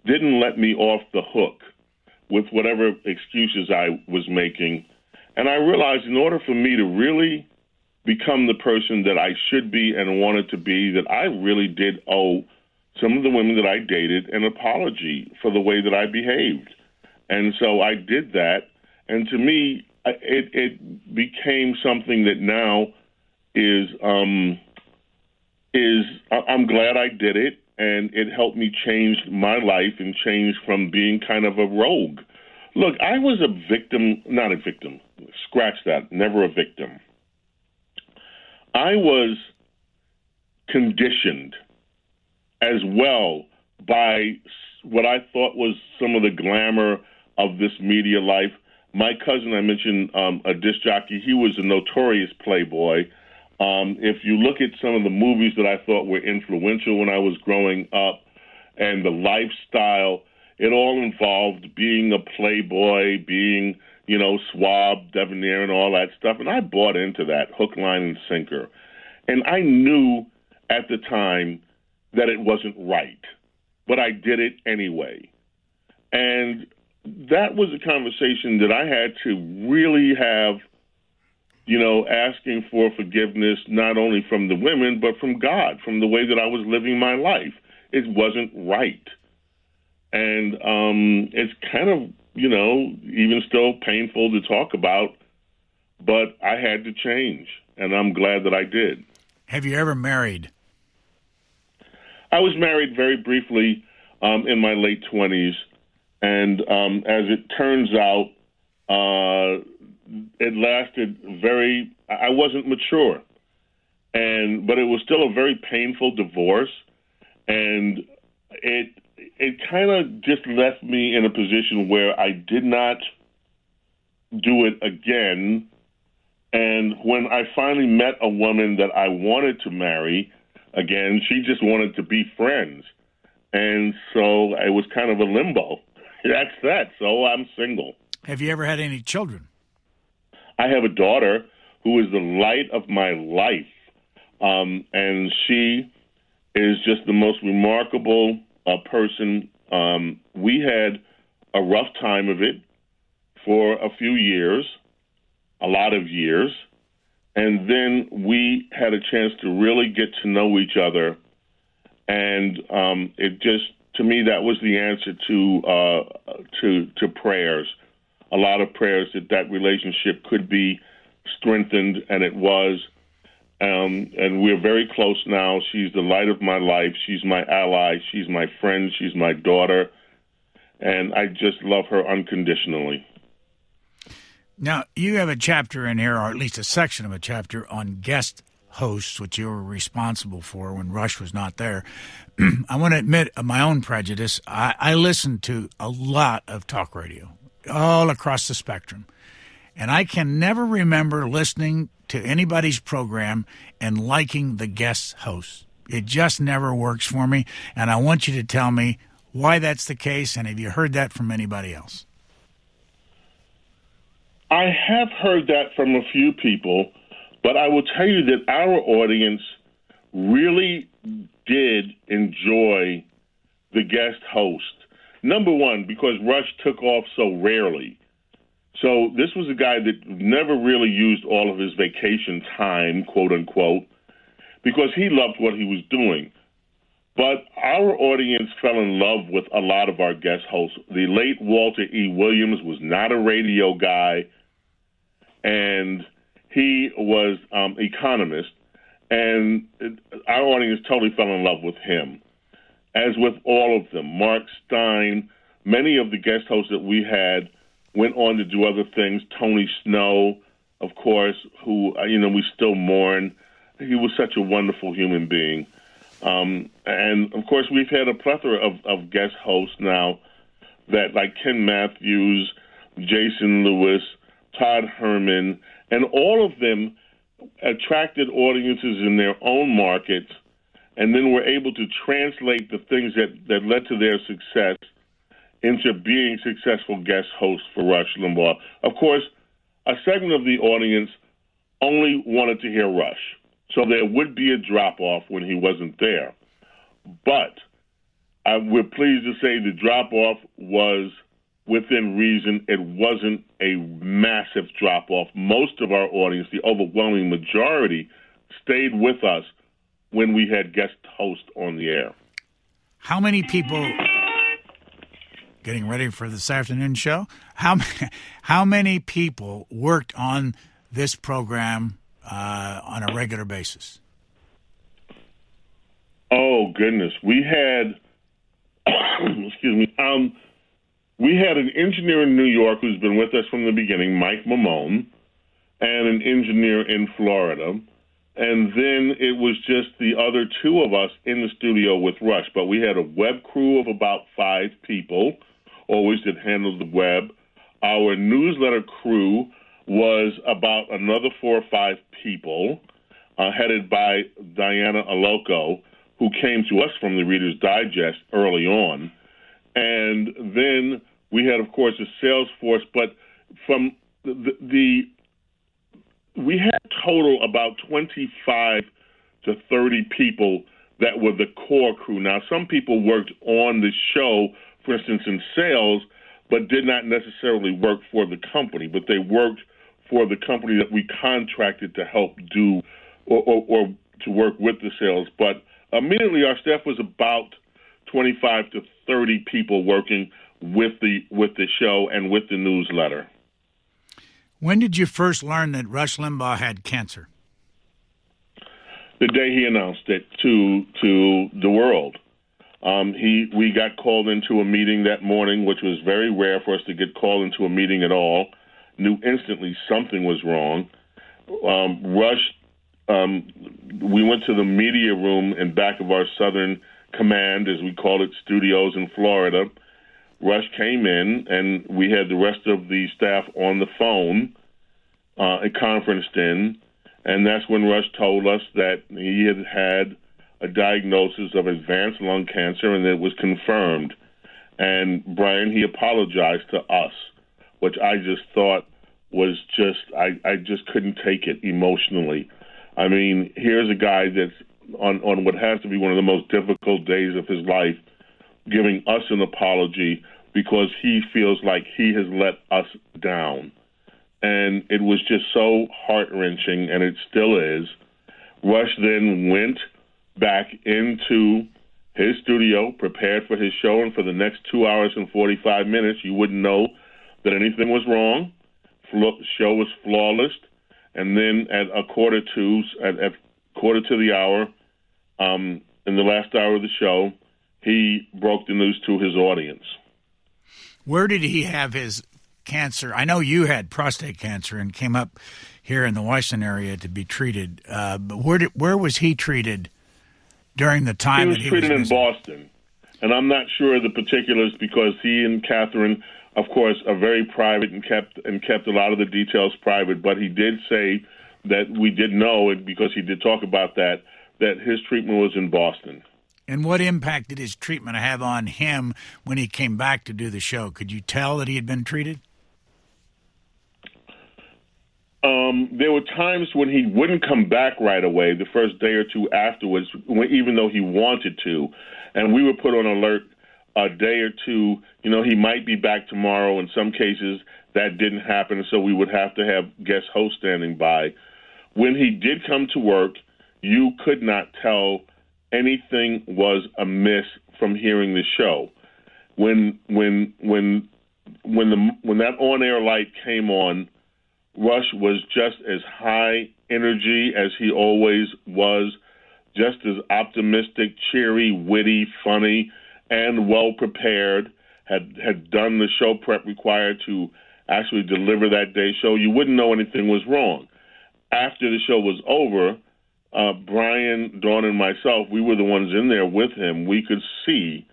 didn't let me off the hook with whatever excuses I was making. And I realized in order for me to really become the person that I should be and wanted to be, that I really did owe some of the women that I dated an apology for the way that I behaved. And so I did that. And to me, it, it became something that now is um, is I'm glad I did it, and it helped me change my life and change from being kind of a rogue. Look, I was a victim, not a victim. Scratch that. Never a victim. I was conditioned as well by what I thought was some of the glamour of this media life. My cousin, I mentioned um, a disc jockey, he was a notorious playboy. Um, if you look at some of the movies that I thought were influential when I was growing up and the lifestyle, it all involved being a playboy, being, you know, suave, debonair, and all that stuff. And I bought into that hook, line, and sinker. And I knew at the time that it wasn't right, but I did it anyway. And that was a conversation that I had to really have, you know, asking for forgiveness not only from the women but from God, from the way that I was living my life. It wasn't right, and um, it's kind of you know even still painful to talk about, but I had to change, and I'm glad that I did. Have you ever married? I was married very briefly um, in my late twenties and um, as it turns out, uh, it lasted very. I wasn't mature, and but it was still a very painful divorce, and it it kind of just left me in a position where I did not do it again. And when I finally met a woman that I wanted to marry again, she just wanted to be friends. And so it was kind of a limbo. That's that. So I'm single. Have you ever had any children? I have a daughter who is the light of my life. Um, and she is just the most remarkable uh, person. Um, we had a rough time of it for a few years, a lot of years. And then we had a chance to really get to know each other. And um, it just to me, that was the answer to uh, to to prayers. A lot of prayers that that relationship could be strengthened, and it was. Um, and we're very close now. She's the light of my life. She's my ally. She's my friend. She's my daughter. And I just love her unconditionally. Now, you have a chapter in here, or at least a section of a chapter, on guest hosts, which you were responsible for when Rush was not there. I want to admit uh, my own prejudice. I, I listened to a lot of talk radio all across the spectrum. And I can never remember listening to anybody's program and liking the guest hosts. It just never works for me. And I want you to tell me why that's the case and have you heard that from anybody else? I have heard that from a few people, but I will tell you that our audience really did enjoy the guest host. Number one, because Rush took off so rarely. So this was a guy that never really used all of his vacation time, quote unquote, because he loved what he was doing. But our audience fell in love with a lot of our guest hosts. The late Walter E. Williams was not a radio guy, and he was um, economist, and our audience totally fell in love with him. As with all of them, Mark Steyn, many of the guest hosts that we had went on to do other things. Tony Snow, of course, who uh, you know we still mourn. He was such a wonderful human being. Um, and of course, we've had a plethora of, of guest hosts now that, like Ken Matthews, Jason Lewis, Todd Herman, and all of them attracted audiences in their own markets and then were able to translate the things that, that led to their success into being successful guest hosts for Rush Limbaugh. Of course, a segment of the audience only wanted to hear Rush. So there would be a drop off when he wasn't there. But uh, we're pleased to say the drop off was within reason. It wasn't a massive drop off. Most of our audience, the overwhelming majority, stayed with us when we had guest hosts on the air. How many people getting ready for this afternoon show? How how many people worked on this program uh, on a regular basis? Oh goodness, we had excuse me. Um, we had an engineer in New York who's been with us from the beginning, Mike Maimone, and an engineer in Florida. And then it was just the other two of us in the studio with Rush. But we had a web crew of about five people, always that handled the web. Our newsletter crew was about another four or five people, uh, headed by Diana Aloco, who came to us from the Reader's Digest early on. And then we had, of course, a sales force, but from the, the we had total about 25 to 30 people that were the core crew. Now, some people worked on the show, for instance, in sales, but did not necessarily work for the company, but they worked for the company that we contracted to help do or, or, or to work with the sales. But immediately, our staff was about 25 to 30 people working with the with the show and with the newsletter. When did you first learn that Rush Limbaugh had cancer? The day he announced it to to the world. Um, he we got called into a meeting that morning, which was very rare for us to get called into a meeting at all. Knew instantly something was wrong. Um, Rush, um, we went to the media room in back of our Southern Command, as we call it, studios in Florida Rush came in, and we had the rest of the staff on the phone, uh, conferenced in, and that's when Rush told us that he had had a diagnosis of advanced lung cancer, and it was confirmed. And Brian, he apologized to us, which I just thought was just I, I just couldn't take it emotionally. I mean, here's a guy that's on on what has to be one of the most difficult days of his life giving us an apology because he feels like he has let us down. And it was just so heart wrenching, and it still is. Rush then went back into his studio, prepared for his show, and for the next two hours and 45 minutes, you wouldn't know that anything was wrong. The show was flawless, and then at a quarter to at, at quarter to the hour, um, in the last hour of the show, he broke the news to his audience. Where did he have his cancer? I know you had prostate cancer and came up here in the Washington area to be treated. Uh, but where did, where was he treated during the time? He was he treated was in Boston, and I'm not sure of the particulars because he and Kathryn, of course, are very private and kept and kept a lot of the details private. But he did say that we did know it because he did talk about that that his treatment was in Boston. And what impact did his treatment have on him when he came back to do the show? Could you tell that he had been treated? Um, there were times when he wouldn't come back right away, the first day or two afterwards, when, even though he wanted to. And we were put on alert a day or two. You know, he might be back tomorrow. In some cases, that didn't happen, so we would have to have guest host standing by. When he did come to work, you could not tell anything was amiss from hearing the show. When when when when the when that on air light came on, Rush was just as high energy as he always was, just as optimistic, cheery, witty, funny, and well prepared. Had had done the show prep required to actually deliver that day's show. You wouldn't know anything was wrong. After the show was over, uh, Brian, Dawn, and myself, we were the ones in there with him. We could see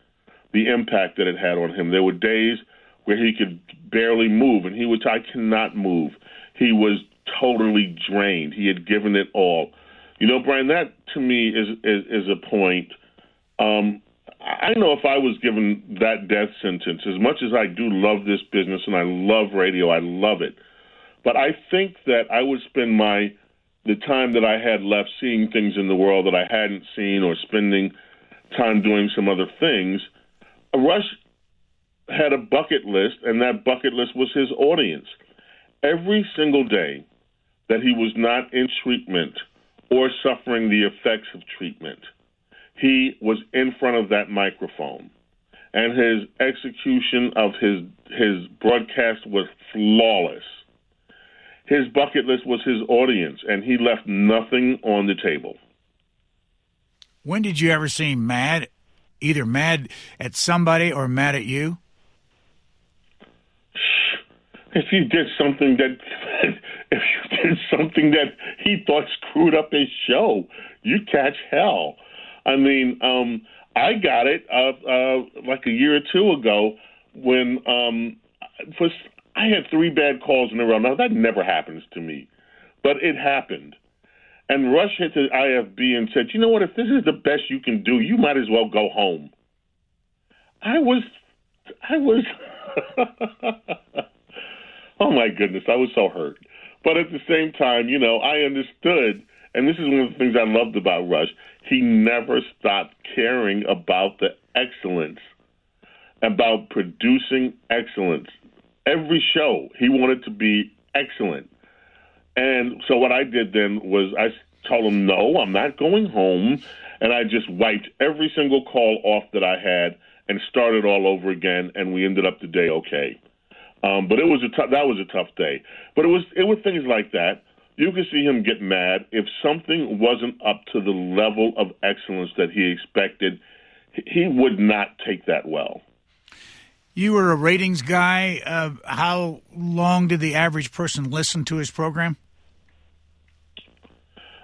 the impact that it had on him. There were days where he could barely move, and he would, I cannot move. He was totally drained. He had given it all. You know, Brian, that to me is is, is a point. Um, I know if I was given that death sentence, as much as I do love this business and I love radio, I love it. But I think that I would spend my the time that I had left seeing things in the world that I hadn't seen or spending time doing some other things. Rush had a bucket list, and that bucket list was his audience. Every single day that he was not in treatment or suffering the effects of treatment, he was in front of that microphone. And his execution of his his broadcast was flawless his bucket list was his audience, and he left nothing on the table. When did you ever see him mad, either mad at somebody or mad at you? If you did something that, if you did something that he thought screwed up his show, you catch hell. I mean, um, I got it uh, uh, like a year or two ago when um, for I had three bad calls in a row. Now that never happens to me, but it happened. And Rush hit the IFB and said, "You know what? If this is the best you can do, you might as well go home." I was, I was. oh my goodness, I was so hurt. But at the same time, you know, I understood, and this is one of the things I loved about Rush. He never stopped caring about the excellence, about producing excellence every show he wanted to be excellent. And so what I did then was I told him, no, I'm not going home. And I just wiped every single call off that I had and started all over again. And we ended up the day okay. Um, but it was a t- that was a tough day. But it was it was things like that. You could see him get mad if something wasn't up to the level of excellence that he expected. He would not take that well. You were a ratings guy. Uh, how long did the average person listen to his program?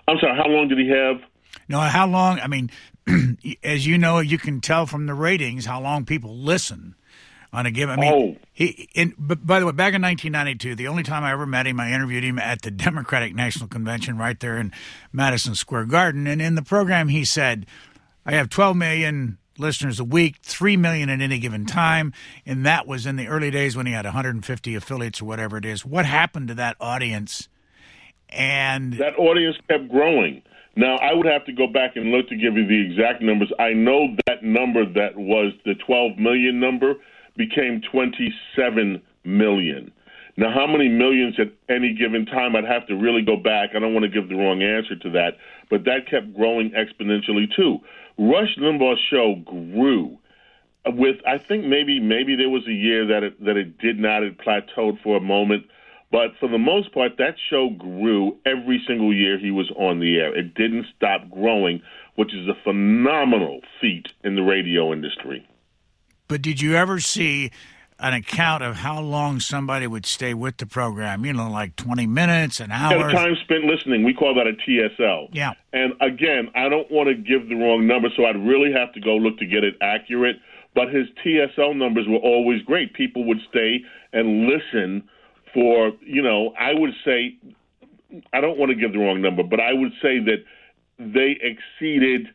I'm sorry. How long did he have? No, how long? I mean, as you know, you can tell from the ratings how long people listen on a given. I mean, oh. he. In, but by the way, back in 1992, the only time I ever met him, I interviewed him at the Democratic National Convention right there in Madison Square Garden, and in the program he said, "I have 12 million listeners a week, 3 million at any given time. And that was in the early days when he had 150 affiliates or whatever it is. What happened to that audience? And that audience kept growing. Now, I would have to go back and look to give you the exact numbers. I know that number that was the 12 million number became 27 million. Now, how many millions at any given time? I'd have to really go back. I don't want to give the wrong answer to that, but that kept growing exponentially too. Rush Limbaugh's show grew with I think maybe maybe there was a year that it that it did not it plateaued for a moment, But for the most part, that show grew every single year he was on the air. It didn't stop growing, which is a phenomenal feat in the radio industry. But did you ever see an account of how long somebody would stay with the program? You know, like 20 minutes, an hour? Yeah, time spent listening. We call that a TSL. Yeah. And again, I don't want to give the wrong number, so I'd really have to go look to get it accurate. But his TSL numbers were always great. People would stay and listen for, you know, I would say, I don't want to give the wrong number, but I would say that they exceeded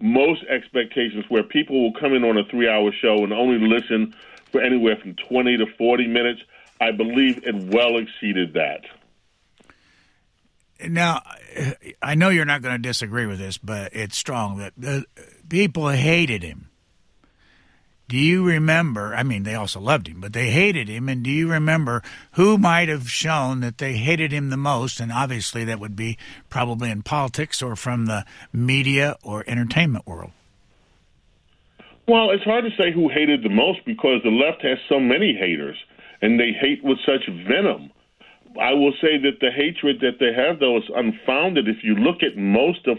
most expectations where people will come in on a three hour show and only listen for anywhere from 20 to 40 minutes. I believe it well exceeded that. Now, I know you're not going to disagree with this, but it's strong that the people hated him. Do you remember? I mean, they also loved him, but they hated him. And do you remember who might have shown that they hated him the most? And obviously, that would be probably in politics or from the media or entertainment world. Well, it's hard to say who hated the most because the left has so many haters, and they hate with such venom. I will say that the hatred that they have, though, is unfounded. If you look at most of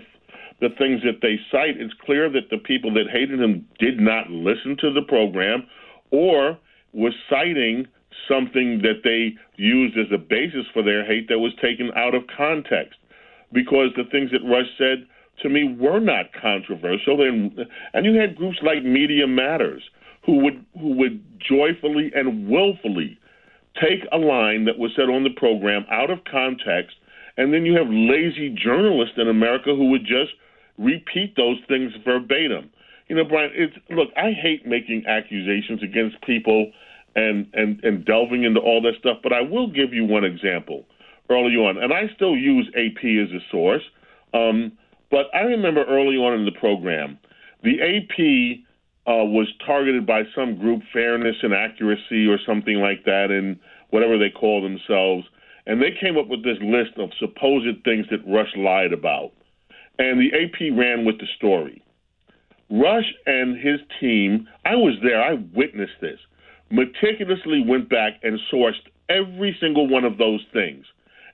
the things that they cite, it's clear that the people that hated him did not listen to the program or was citing something that they used as a basis for their hate that was taken out of context. Because the things that Rush said to me were not controversial, and and you had groups like Media Matters who would who would joyfully and willfully take a line that was said on the program out of context, and then you have lazy journalists in America who would just repeat those things verbatim. You know, Brian, it's look, I hate making accusations against people and and and delving into all that stuff, but I will give you one example early on, and I still use AP as a source. Um, but I remember early on in the program, the AP uh, was targeted by some group, Fairness and Accuracy or something like that, and whatever they call themselves, and they came up with this list of supposed things that Rush lied about and the AP ran with the story. Rush and his team, I was there, I witnessed this, meticulously went back and sourced every single one of those things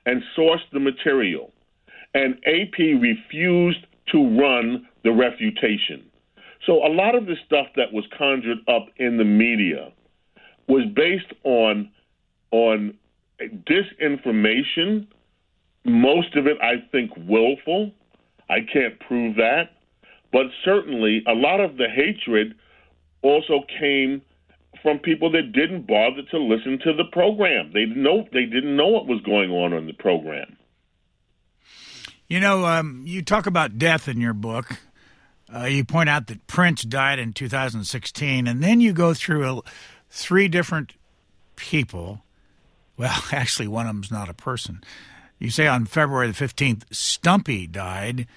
and sourced the material. And AP refused to run the refutation. So a lot of the stuff that was conjured up in the media was based on on disinformation, most of it I think willful, I can't prove that. But certainly, a lot of the hatred also came from people that didn't bother to listen to the program. They didn't know they didn't know what was going on in the program. You know, um, you talk about death in your book. Uh, you point out that Prince died in 2016, and then you go through a, three different people. Well, actually, one of them's not a person. You say on February the 15th, Stumpy died.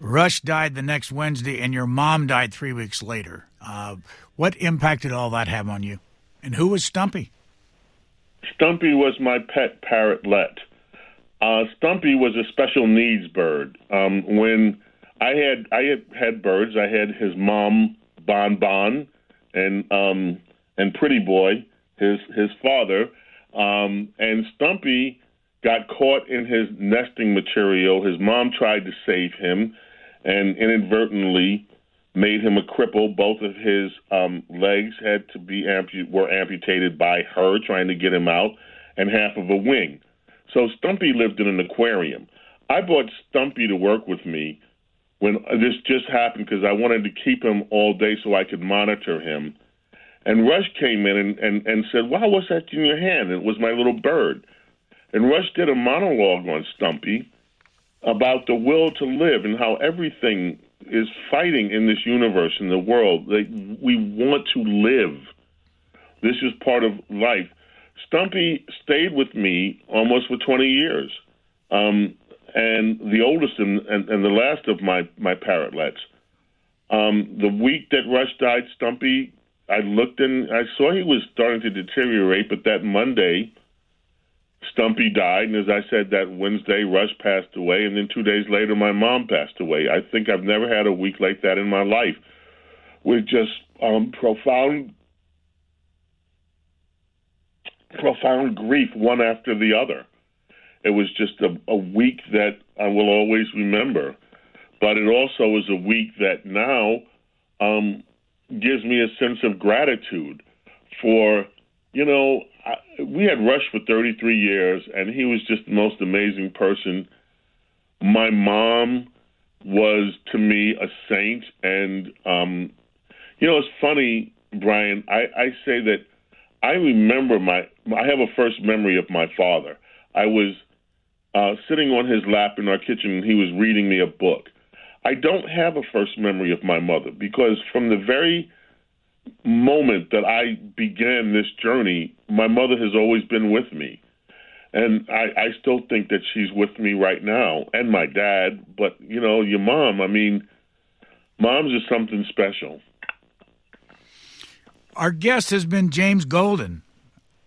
Rush died the next Wednesday, and your mom died three weeks later. Uh, what impact did all that have on you? And who was Stumpy? Stumpy was my pet parrotlet. Uh, Stumpy was a special needs bird. Um, when I had I had, had birds, I had his mom Bon Bon and um, and Pretty Boy, his his father, um, and Stumpy got caught in his nesting material. His mom tried to save him and inadvertently made him a cripple. Both of his um, legs had to be ampu- were amputated by her trying to get him out, and half of a wing. So Stumpy lived in an aquarium. I brought Stumpy to work with me when this just happened because I wanted to keep him all day so I could monitor him. And Rush came in and, and, and said, Wow, what's that in your hand? It was my little bird. And Rush did a monologue on Stumpy about the will to live and how everything is fighting in this universe, in the world. We want to live. This is part of life. Stumpy stayed with me almost for 20 years. Um, and the oldest and, and, and, the last of my, my parrotlets. Um, the week that Rush died, Stumpy, I looked and I saw he was starting to deteriorate, but that Monday, Stumpy died, and as I said, that Wednesday, Rush passed away, and then two days later, my mom passed away. I think I've never had a week like that in my life, with just um, profound profound grief one after the other. It was just a, a week that I will always remember. But it also is a week that now um, gives me a sense of gratitude for, you know, I, we had Rush for 33 years, and he was just the most amazing person. My mom was to me a saint, and um, you know, it's funny, Brian. I, I say that I remember my. I have a first memory of my father. I was uh, sitting on his lap in our kitchen, and he was reading me a book. I don't have a first memory of my mother because from the very moment that I began this journey, my mother has always been with me. And I, I still think that she's with me right now, and my dad. But, you know, your mom, I mean, mom's is something special. Our guest has been James Golden,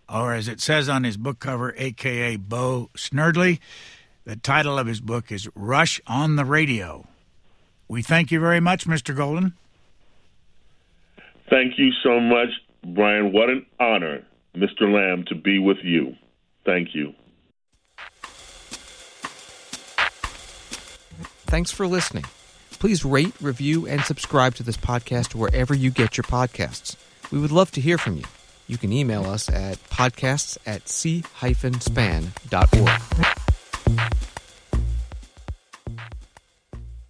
or as it says on his book cover, aka Bo Snerdley. The title of his book is Rush on the Radio. We thank you very much, Mr. Golden. Thank you so much, Brian. What an honor, Mr. Lamb, to be with you. Thank you. Thanks for listening. Please rate, review, and subscribe to this podcast wherever you get your podcasts. We would love to hear from you. You can email us at podcasts at c-span.org.